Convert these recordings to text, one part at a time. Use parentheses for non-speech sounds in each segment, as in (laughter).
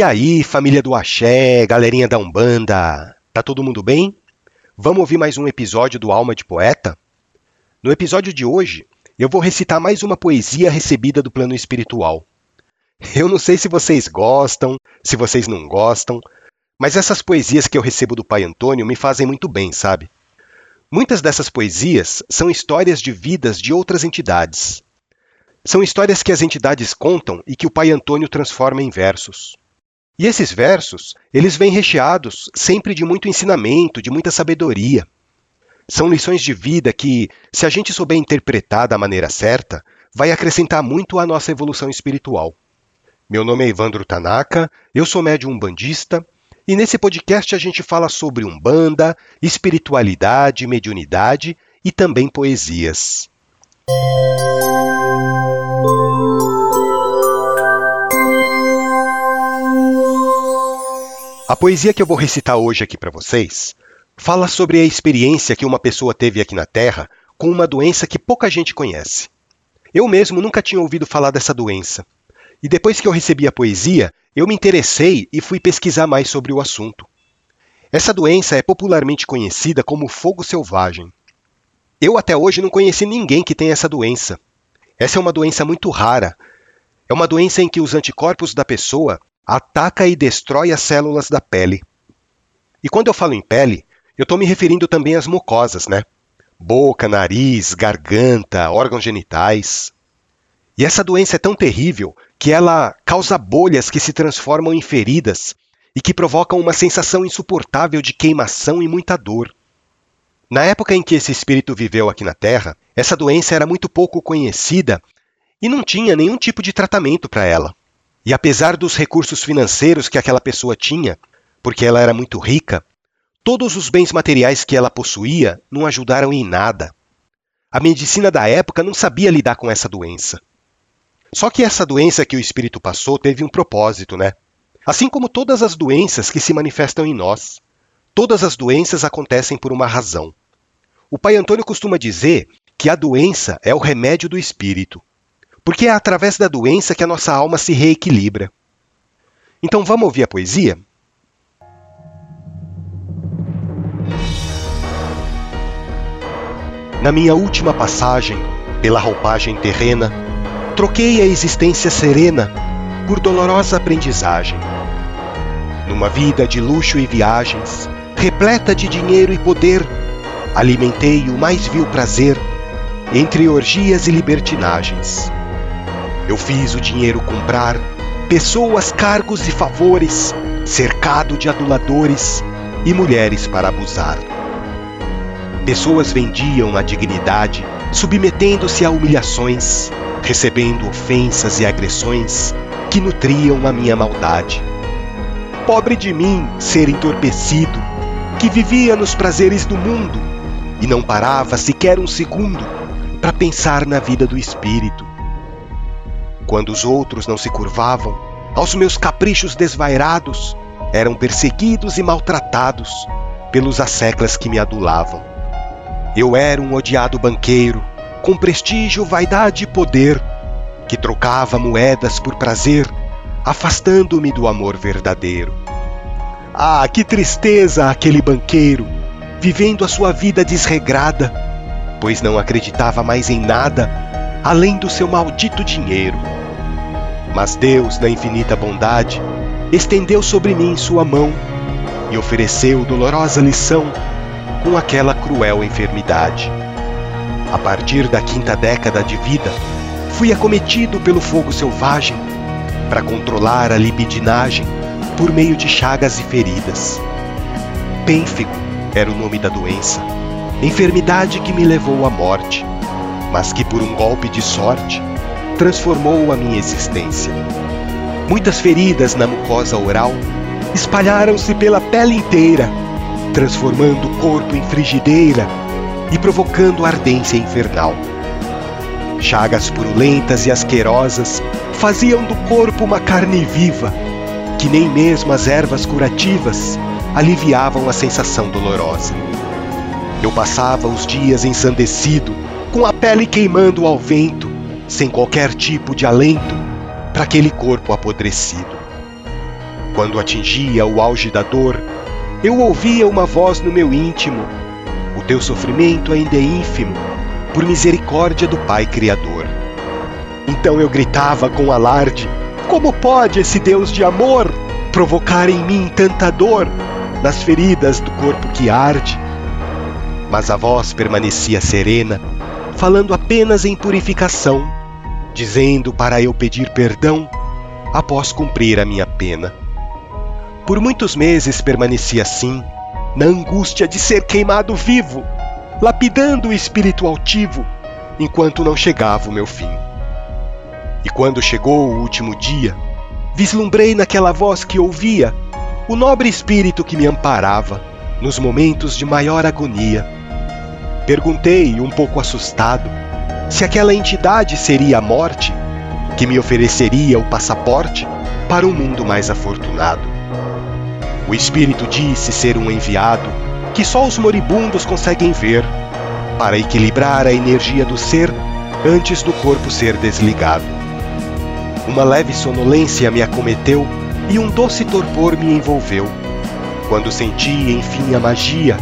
E aí, família do Axé, galerinha da Umbanda, tá todo mundo bem? Vamos ouvir mais um episódio do Alma de Poeta? No episódio de hoje, eu vou recitar mais uma poesia recebida do plano espiritual. Eu não sei se vocês gostam, se vocês não gostam, mas essas poesias que eu recebo do Pai Antônio me fazem muito bem, sabe? Muitas dessas poesias são histórias de vidas de outras entidades. São histórias que as entidades contam e que o Pai Antônio transforma em versos. E esses versos, eles vêm recheados sempre de muito ensinamento, de muita sabedoria. São lições de vida que, se a gente souber interpretar da maneira certa, vai acrescentar muito à nossa evolução espiritual. Meu nome é Evandro Tanaka, eu sou médium umbandista, e nesse podcast a gente fala sobre umbanda, espiritualidade, mediunidade e também poesias. A poesia que eu vou recitar hoje aqui para vocês fala sobre a experiência que uma pessoa teve aqui na Terra com uma doença que pouca gente conhece. Eu mesmo nunca tinha ouvido falar dessa doença. E depois que eu recebi a poesia, eu me interessei e fui pesquisar mais sobre o assunto. Essa doença é popularmente conhecida como fogo selvagem. Eu até hoje não conheci ninguém que tenha essa doença. Essa é uma doença muito rara. É uma doença em que os anticorpos da pessoa ataca e destrói as células da pele. E quando eu falo em pele, eu estou me referindo também às mucosas, né? Boca, nariz, garganta, órgãos genitais. E essa doença é tão terrível que ela causa bolhas que se transformam em feridas e que provocam uma sensação insuportável de queimação e muita dor. Na época em que esse espírito viveu aqui na Terra, essa doença era muito pouco conhecida e não tinha nenhum tipo de tratamento para ela. E apesar dos recursos financeiros que aquela pessoa tinha, porque ela era muito rica, todos os bens materiais que ela possuía não ajudaram em nada. A medicina da época não sabia lidar com essa doença. Só que essa doença que o espírito passou teve um propósito, né? Assim como todas as doenças que se manifestam em nós. Todas as doenças acontecem por uma razão. O pai Antônio costuma dizer que a doença é o remédio do espírito porque é através da doença que a nossa alma se reequilibra. Então vamos ouvir a poesia? Na minha última passagem pela roupagem terrena, troquei a existência serena por dolorosa aprendizagem. Numa vida de luxo e viagens, repleta de dinheiro e poder, alimentei o mais vil prazer entre orgias e libertinagens. Eu fiz o dinheiro comprar pessoas, cargos e favores, cercado de aduladores e mulheres para abusar. Pessoas vendiam a dignidade, submetendo-se a humilhações, recebendo ofensas e agressões que nutriam a minha maldade. Pobre de mim, ser entorpecido, que vivia nos prazeres do mundo e não parava sequer um segundo para pensar na vida do espírito quando os outros não se curvavam aos meus caprichos desvairados, eram perseguidos e maltratados pelos asseclas que me adulavam. Eu era um odiado banqueiro, com prestígio, vaidade e poder, que trocava moedas por prazer, afastando-me do amor verdadeiro. Ah, que tristeza aquele banqueiro, vivendo a sua vida desregrada, pois não acreditava mais em nada além do seu maldito dinheiro. Mas Deus, na infinita bondade, estendeu sobre mim sua mão e ofereceu dolorosa lição com aquela cruel enfermidade. A partir da quinta década de vida, fui acometido pelo fogo selvagem para controlar a libidinagem por meio de chagas e feridas. Pênfigo era o nome da doença, enfermidade que me levou à morte, mas que por um golpe de sorte transformou a minha existência. Muitas feridas na mucosa oral espalharam-se pela pele inteira, transformando o corpo em frigideira e provocando ardência infernal. Chagas purulentas e asquerosas faziam do corpo uma carne viva, que nem mesmo as ervas curativas aliviavam a sensação dolorosa. Eu passava os dias ensandecido, com a pele queimando ao vento, sem qualquer tipo de alento para aquele corpo apodrecido. Quando atingia o auge da dor, eu ouvia uma voz no meu íntimo: O teu sofrimento ainda é ínfimo, por misericórdia do Pai Criador. Então eu gritava com alarde: Como pode esse Deus de amor provocar em mim tanta dor nas feridas do corpo que arde? Mas a voz permanecia serena, falando apenas em purificação, dizendo para eu pedir perdão após cumprir a minha pena. Por muitos meses permaneci assim, na angústia de ser queimado vivo, lapidando o espírito altivo, enquanto não chegava o meu fim. E quando chegou o último dia, vislumbrei naquela voz que ouvia o nobre espírito que me amparava nos momentos de maior agonia. Perguntei, um pouco assustado, se aquela entidade seria a morte, que me ofereceria o passaporte para um mundo mais afortunado. O espírito disse ser um enviado que só os moribundos conseguem ver, para equilibrar a energia do ser antes do corpo ser desligado. Uma leve sonolência me acometeu e um doce torpor me envolveu, quando senti enfim a magia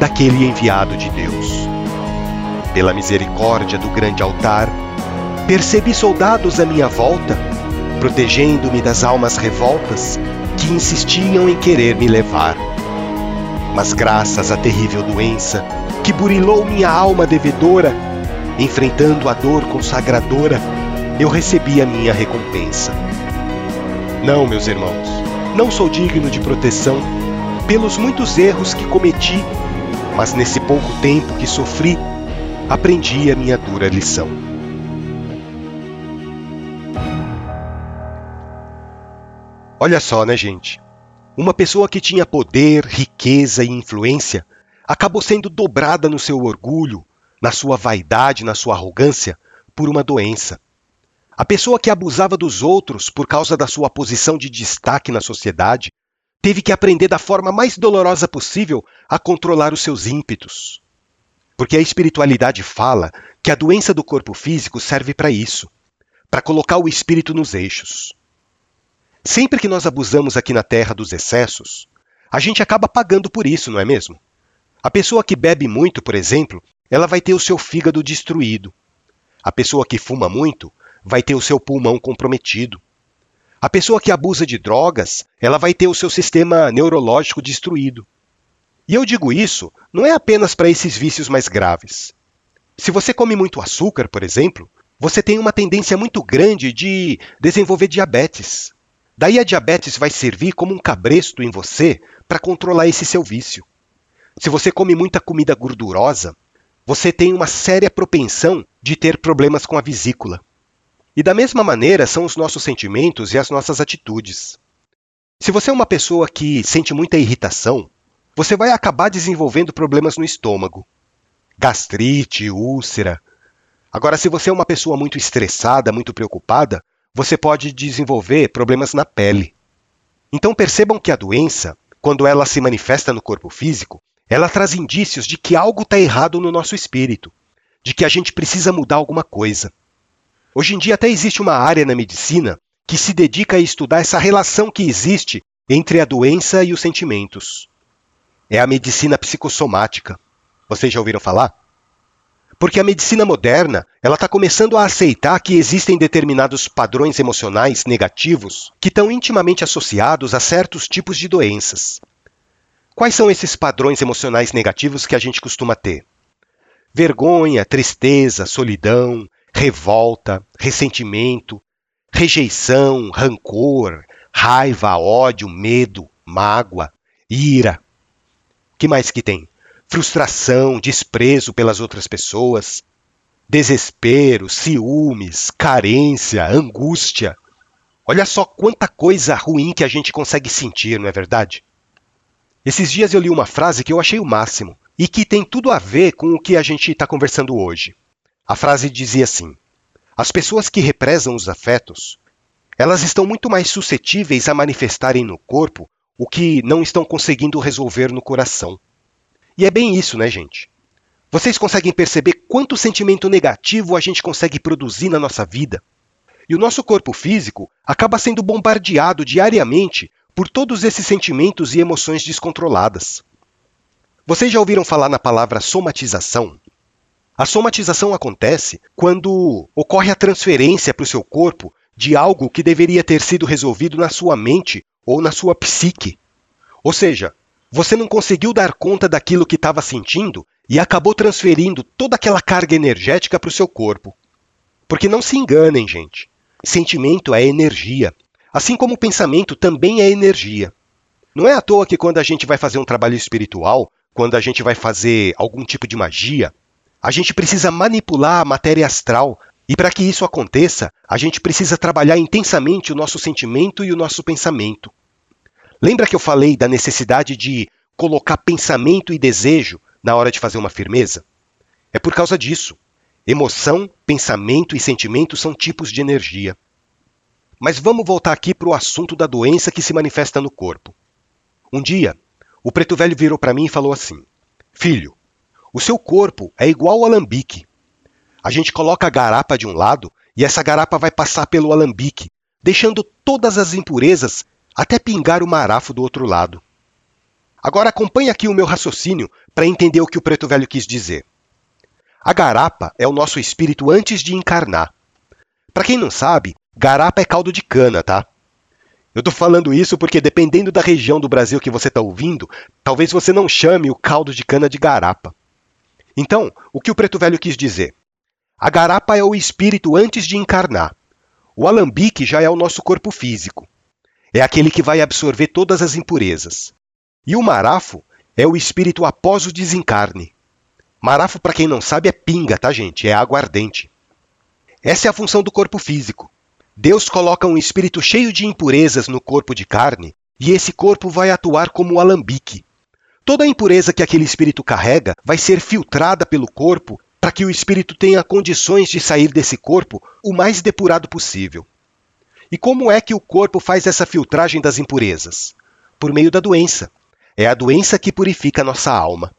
daquele enviado de Deus. Pela misericórdia do grande altar, percebi soldados à minha volta, protegendo-me das almas revoltas que insistiam em querer me levar. Mas graças à terrível doença que burilou minha alma devedora, enfrentando a dor consagradora, eu recebi a minha recompensa. Não, meus irmãos, não sou digno de proteção pelos muitos erros que cometi, mas nesse pouco tempo que sofri, aprendi a minha dura lição. Olha só, né, gente? Uma pessoa que tinha poder, riqueza e influência acabou sendo dobrada no seu orgulho, na sua vaidade, na sua arrogância, por uma doença. A pessoa que abusava dos outros por causa da sua posição de destaque na sociedade teve que aprender da forma mais dolorosa possível a controlar os seus ímpetos. Porque a espiritualidade fala que a doença do corpo físico serve para isso para colocar o espírito nos eixos. Sempre que nós abusamos aqui na Terra dos excessos, a gente acaba pagando por isso, não é mesmo? A pessoa que bebe muito, por exemplo, ela vai ter o seu fígado destruído. A pessoa que fuma muito vai ter o seu pulmão comprometido. A pessoa que abusa de drogas, ela vai ter o seu sistema neurológico destruído. E eu digo isso não é apenas para esses vícios mais graves. Se você come muito açúcar, por exemplo, você tem uma tendência muito grande de desenvolver diabetes. Daí a diabetes vai servir como um cabresto em você para controlar esse seu vício. Se você come muita comida gordurosa, você tem uma séria propensão de ter problemas com a vesícula. E da mesma maneira são os nossos sentimentos e as nossas atitudes. Se você é uma pessoa que sente muita irritação, você vai acabar desenvolvendo problemas no estômago. Gastrite, úlcera. Agora, se você é uma pessoa muito estressada, muito preocupada, você pode desenvolver problemas na pele. Então percebam que a doença, quando ela se manifesta no corpo físico, ela traz indícios de que algo está errado no nosso espírito, de que a gente precisa mudar alguma coisa. Hoje em dia até existe uma área na medicina que se dedica a estudar essa relação que existe entre a doença e os sentimentos. É a medicina psicossomática. Vocês já ouviram falar? Porque a medicina moderna ela está começando a aceitar que existem determinados padrões emocionais negativos que estão intimamente associados a certos tipos de doenças. Quais são esses padrões emocionais negativos que a gente costuma ter? Vergonha, tristeza, solidão, revolta, ressentimento, rejeição, rancor, raiva, ódio, medo, mágoa, ira. Que mais que tem? frustração, desprezo pelas outras pessoas, desespero, ciúmes, carência, angústia. Olha só quanta coisa ruim que a gente consegue sentir, não é verdade? Esses dias eu li uma frase que eu achei o máximo e que tem tudo a ver com o que a gente está conversando hoje. A frase dizia assim: As pessoas que represam os afetos, elas estão muito mais suscetíveis a manifestarem no corpo o que não estão conseguindo resolver no coração. E é bem isso, né, gente? Vocês conseguem perceber quanto sentimento negativo a gente consegue produzir na nossa vida? E o nosso corpo físico acaba sendo bombardeado diariamente por todos esses sentimentos e emoções descontroladas. Vocês já ouviram falar na palavra somatização? A somatização acontece quando ocorre a transferência para o seu corpo de algo que deveria ter sido resolvido na sua mente ou na sua psique. Ou seja, você não conseguiu dar conta daquilo que estava sentindo e acabou transferindo toda aquela carga energética para o seu corpo. Porque não se enganem, gente. Sentimento é energia, assim como o pensamento também é energia. Não é à toa que quando a gente vai fazer um trabalho espiritual, quando a gente vai fazer algum tipo de magia, a gente precisa manipular a matéria astral. E para que isso aconteça, a gente precisa trabalhar intensamente o nosso sentimento e o nosso pensamento. Lembra que eu falei da necessidade de colocar pensamento e desejo na hora de fazer uma firmeza? É por causa disso. Emoção, pensamento e sentimento são tipos de energia. Mas vamos voltar aqui para o assunto da doença que se manifesta no corpo. Um dia, o preto velho virou para mim e falou assim: Filho, o seu corpo é igual ao alambique. A gente coloca a garapa de um lado e essa garapa vai passar pelo alambique, deixando todas as impurezas até pingar o marafo do outro lado. Agora acompanhe aqui o meu raciocínio para entender o que o preto velho quis dizer. A garapa é o nosso espírito antes de encarnar. Para quem não sabe, garapa é caldo de cana, tá? Eu estou falando isso porque, dependendo da região do Brasil que você está ouvindo, talvez você não chame o caldo de cana de garapa. Então, o que o preto velho quis dizer? A garapa é o espírito antes de encarnar. O alambique já é o nosso corpo físico. É aquele que vai absorver todas as impurezas. E o marafo é o espírito após o desencarne. Marafo, para quem não sabe, é pinga, tá, gente? É aguardente. Essa é a função do corpo físico. Deus coloca um espírito cheio de impurezas no corpo de carne e esse corpo vai atuar como um alambique. Toda a impureza que aquele espírito carrega vai ser filtrada pelo corpo para que o espírito tenha condições de sair desse corpo o mais depurado possível. E como é que o corpo faz essa filtragem das impurezas? Por meio da doença. É a doença que purifica a nossa alma.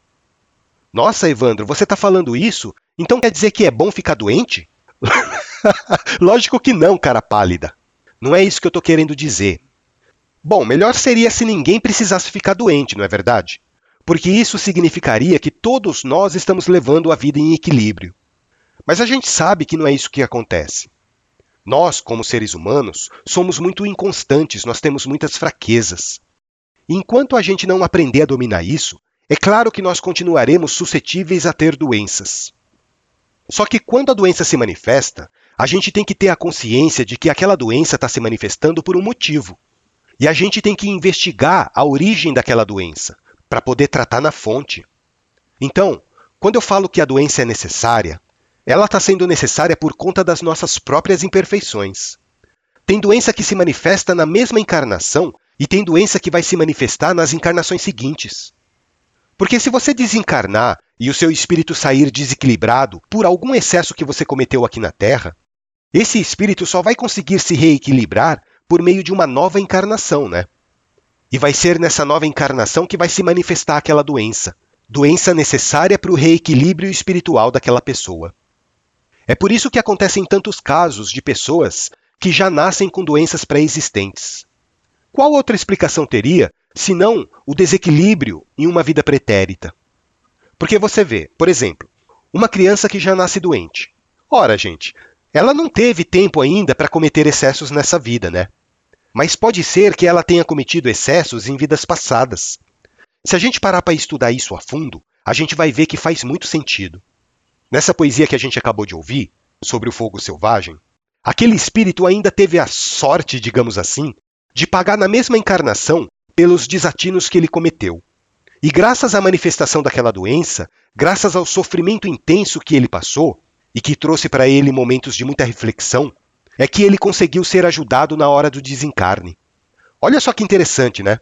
Nossa, Evandro, você está falando isso? Então quer dizer que é bom ficar doente? (laughs) Lógico que não, cara pálida. Não é isso que eu estou querendo dizer. Bom, melhor seria se ninguém precisasse ficar doente, não é verdade? Porque isso significaria que todos nós estamos levando a vida em equilíbrio. Mas a gente sabe que não é isso que acontece. Nós, como seres humanos, somos muito inconstantes, nós temos muitas fraquezas. E enquanto a gente não aprender a dominar isso, é claro que nós continuaremos suscetíveis a ter doenças. Só que quando a doença se manifesta, a gente tem que ter a consciência de que aquela doença está se manifestando por um motivo. E a gente tem que investigar a origem daquela doença, para poder tratar na fonte. Então, quando eu falo que a doença é necessária, ela está sendo necessária por conta das nossas próprias imperfeições. Tem doença que se manifesta na mesma encarnação e tem doença que vai se manifestar nas encarnações seguintes. Porque se você desencarnar e o seu espírito sair desequilibrado por algum excesso que você cometeu aqui na Terra, esse espírito só vai conseguir se reequilibrar por meio de uma nova encarnação, né? E vai ser nessa nova encarnação que vai se manifestar aquela doença, doença necessária para o reequilíbrio espiritual daquela pessoa. É por isso que acontecem tantos casos de pessoas que já nascem com doenças pré-existentes. Qual outra explicação teria senão o desequilíbrio em uma vida pretérita? Porque você vê, por exemplo, uma criança que já nasce doente. Ora, gente, ela não teve tempo ainda para cometer excessos nessa vida, né? Mas pode ser que ela tenha cometido excessos em vidas passadas. Se a gente parar para estudar isso a fundo, a gente vai ver que faz muito sentido. Nessa poesia que a gente acabou de ouvir, sobre o fogo selvagem, aquele espírito ainda teve a sorte, digamos assim, de pagar na mesma encarnação pelos desatinos que ele cometeu. E graças à manifestação daquela doença, graças ao sofrimento intenso que ele passou e que trouxe para ele momentos de muita reflexão, é que ele conseguiu ser ajudado na hora do desencarne. Olha só que interessante, né?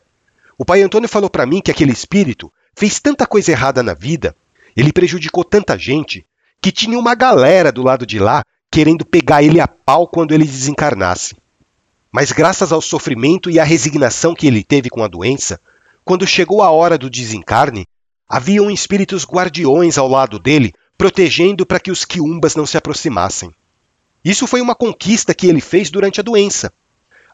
O pai Antônio falou para mim que aquele espírito fez tanta coisa errada na vida, ele prejudicou tanta gente, que tinha uma galera do lado de lá querendo pegar ele a pau quando ele desencarnasse. Mas graças ao sofrimento e à resignação que ele teve com a doença, quando chegou a hora do desencarne, haviam espíritos guardiões ao lado dele, protegendo para que os quiumbas não se aproximassem. Isso foi uma conquista que ele fez durante a doença.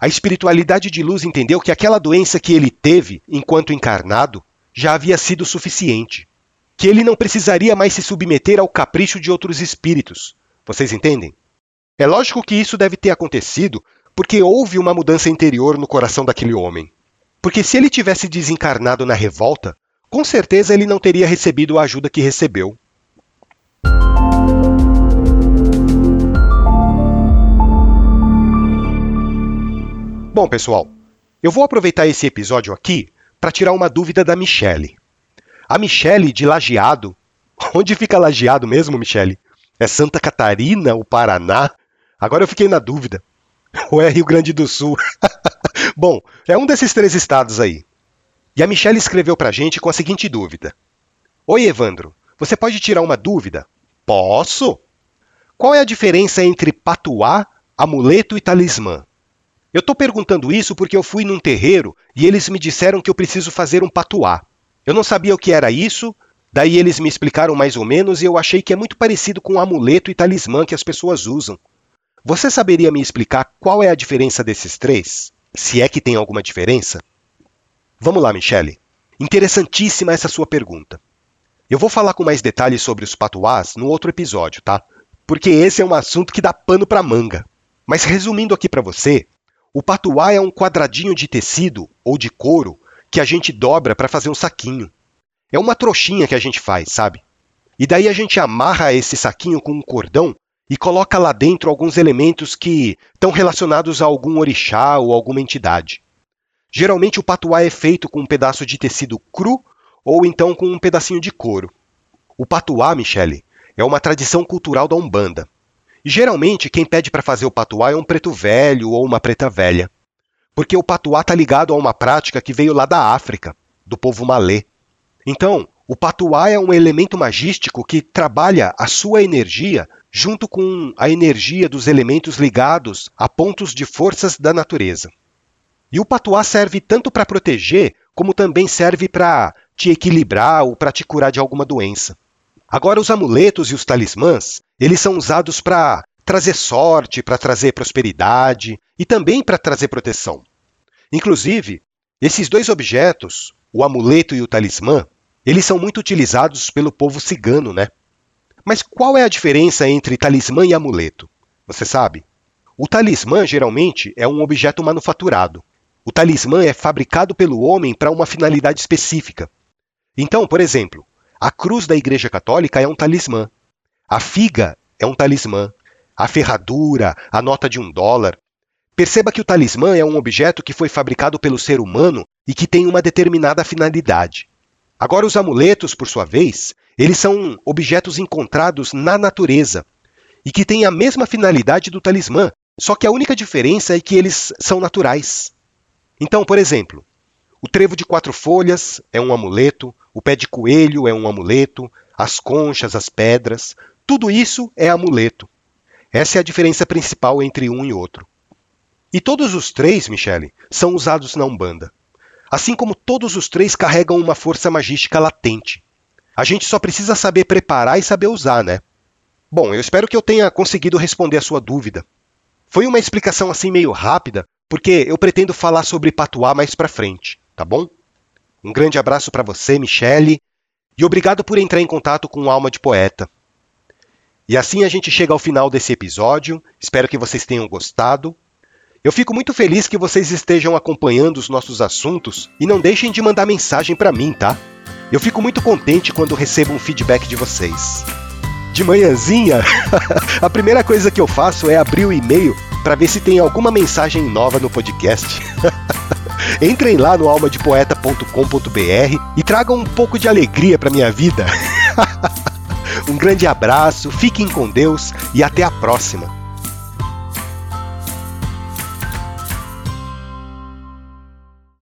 a espiritualidade de luz entendeu que aquela doença que ele teve enquanto encarnado já havia sido suficiente. Que ele não precisaria mais se submeter ao capricho de outros espíritos. Vocês entendem? É lógico que isso deve ter acontecido porque houve uma mudança interior no coração daquele homem. Porque se ele tivesse desencarnado na revolta, com certeza ele não teria recebido a ajuda que recebeu. Bom, pessoal, eu vou aproveitar esse episódio aqui para tirar uma dúvida da Michele. A Michele de Lajeado. (laughs) Onde fica Lajeado mesmo, Michele? É Santa Catarina, o Paraná? Agora eu fiquei na dúvida. (laughs) Ou é Rio Grande do Sul? (laughs) Bom, é um desses três estados aí. E a Michelle escreveu para a gente com a seguinte dúvida: Oi, Evandro, você pode tirar uma dúvida? Posso! Qual é a diferença entre patuá, amuleto e talismã? Eu estou perguntando isso porque eu fui num terreiro e eles me disseram que eu preciso fazer um patuá. Eu não sabia o que era isso, daí eles me explicaram mais ou menos e eu achei que é muito parecido com o amuleto e talismã que as pessoas usam. Você saberia me explicar qual é a diferença desses três? Se é que tem alguma diferença? Vamos lá, Michele. Interessantíssima essa sua pergunta. Eu vou falar com mais detalhes sobre os patuás no outro episódio, tá? Porque esse é um assunto que dá pano para manga. Mas resumindo aqui para você, o patuá é um quadradinho de tecido ou de couro que a gente dobra para fazer um saquinho. É uma trouxinha que a gente faz, sabe? E daí a gente amarra esse saquinho com um cordão e coloca lá dentro alguns elementos que estão relacionados a algum orixá ou alguma entidade. Geralmente o patuá é feito com um pedaço de tecido cru ou então com um pedacinho de couro. O patuá, Michele, é uma tradição cultural da Umbanda. Geralmente quem pede para fazer o patuá é um preto velho ou uma preta velha. Porque o patuá está ligado a uma prática que veio lá da África, do povo malê. Então, o patuá é um elemento magístico que trabalha a sua energia junto com a energia dos elementos ligados a pontos de forças da natureza. E o patuá serve tanto para proteger, como também serve para te equilibrar ou para te curar de alguma doença. Agora, os amuletos e os talismãs, eles são usados para trazer sorte, para trazer prosperidade e também para trazer proteção. Inclusive, esses dois objetos, o amuleto e o talismã, eles são muito utilizados pelo povo cigano, né? Mas qual é a diferença entre talismã e amuleto? Você sabe? O talismã geralmente é um objeto manufaturado. O talismã é fabricado pelo homem para uma finalidade específica. Então, por exemplo, a cruz da Igreja Católica é um talismã. A figa é um talismã. A ferradura, a nota de um dólar. Perceba que o talismã é um objeto que foi fabricado pelo ser humano e que tem uma determinada finalidade. Agora, os amuletos, por sua vez, eles são objetos encontrados na natureza e que têm a mesma finalidade do talismã, só que a única diferença é que eles são naturais. Então, por exemplo, o trevo de quatro folhas é um amuleto, o pé de coelho é um amuleto, as conchas, as pedras, tudo isso é amuleto. Essa é a diferença principal entre um e outro. E todos os três, Michele, são usados na Umbanda. Assim como todos os três carregam uma força magística latente. A gente só precisa saber preparar e saber usar, né? Bom, eu espero que eu tenha conseguido responder a sua dúvida. Foi uma explicação assim meio rápida, porque eu pretendo falar sobre patuá mais para frente, tá bom? Um grande abraço para você, Michele, e obrigado por entrar em contato com Alma de Poeta. E assim a gente chega ao final desse episódio. Espero que vocês tenham gostado. Eu fico muito feliz que vocês estejam acompanhando os nossos assuntos e não deixem de mandar mensagem para mim, tá? Eu fico muito contente quando recebo um feedback de vocês. De manhãzinha, (laughs) a primeira coisa que eu faço é abrir o e-mail para ver se tem alguma mensagem nova no podcast. (laughs) Entrem lá no almadepoeta.com.br e tragam um pouco de alegria para minha vida. (laughs) um grande abraço, fiquem com Deus e até a próxima.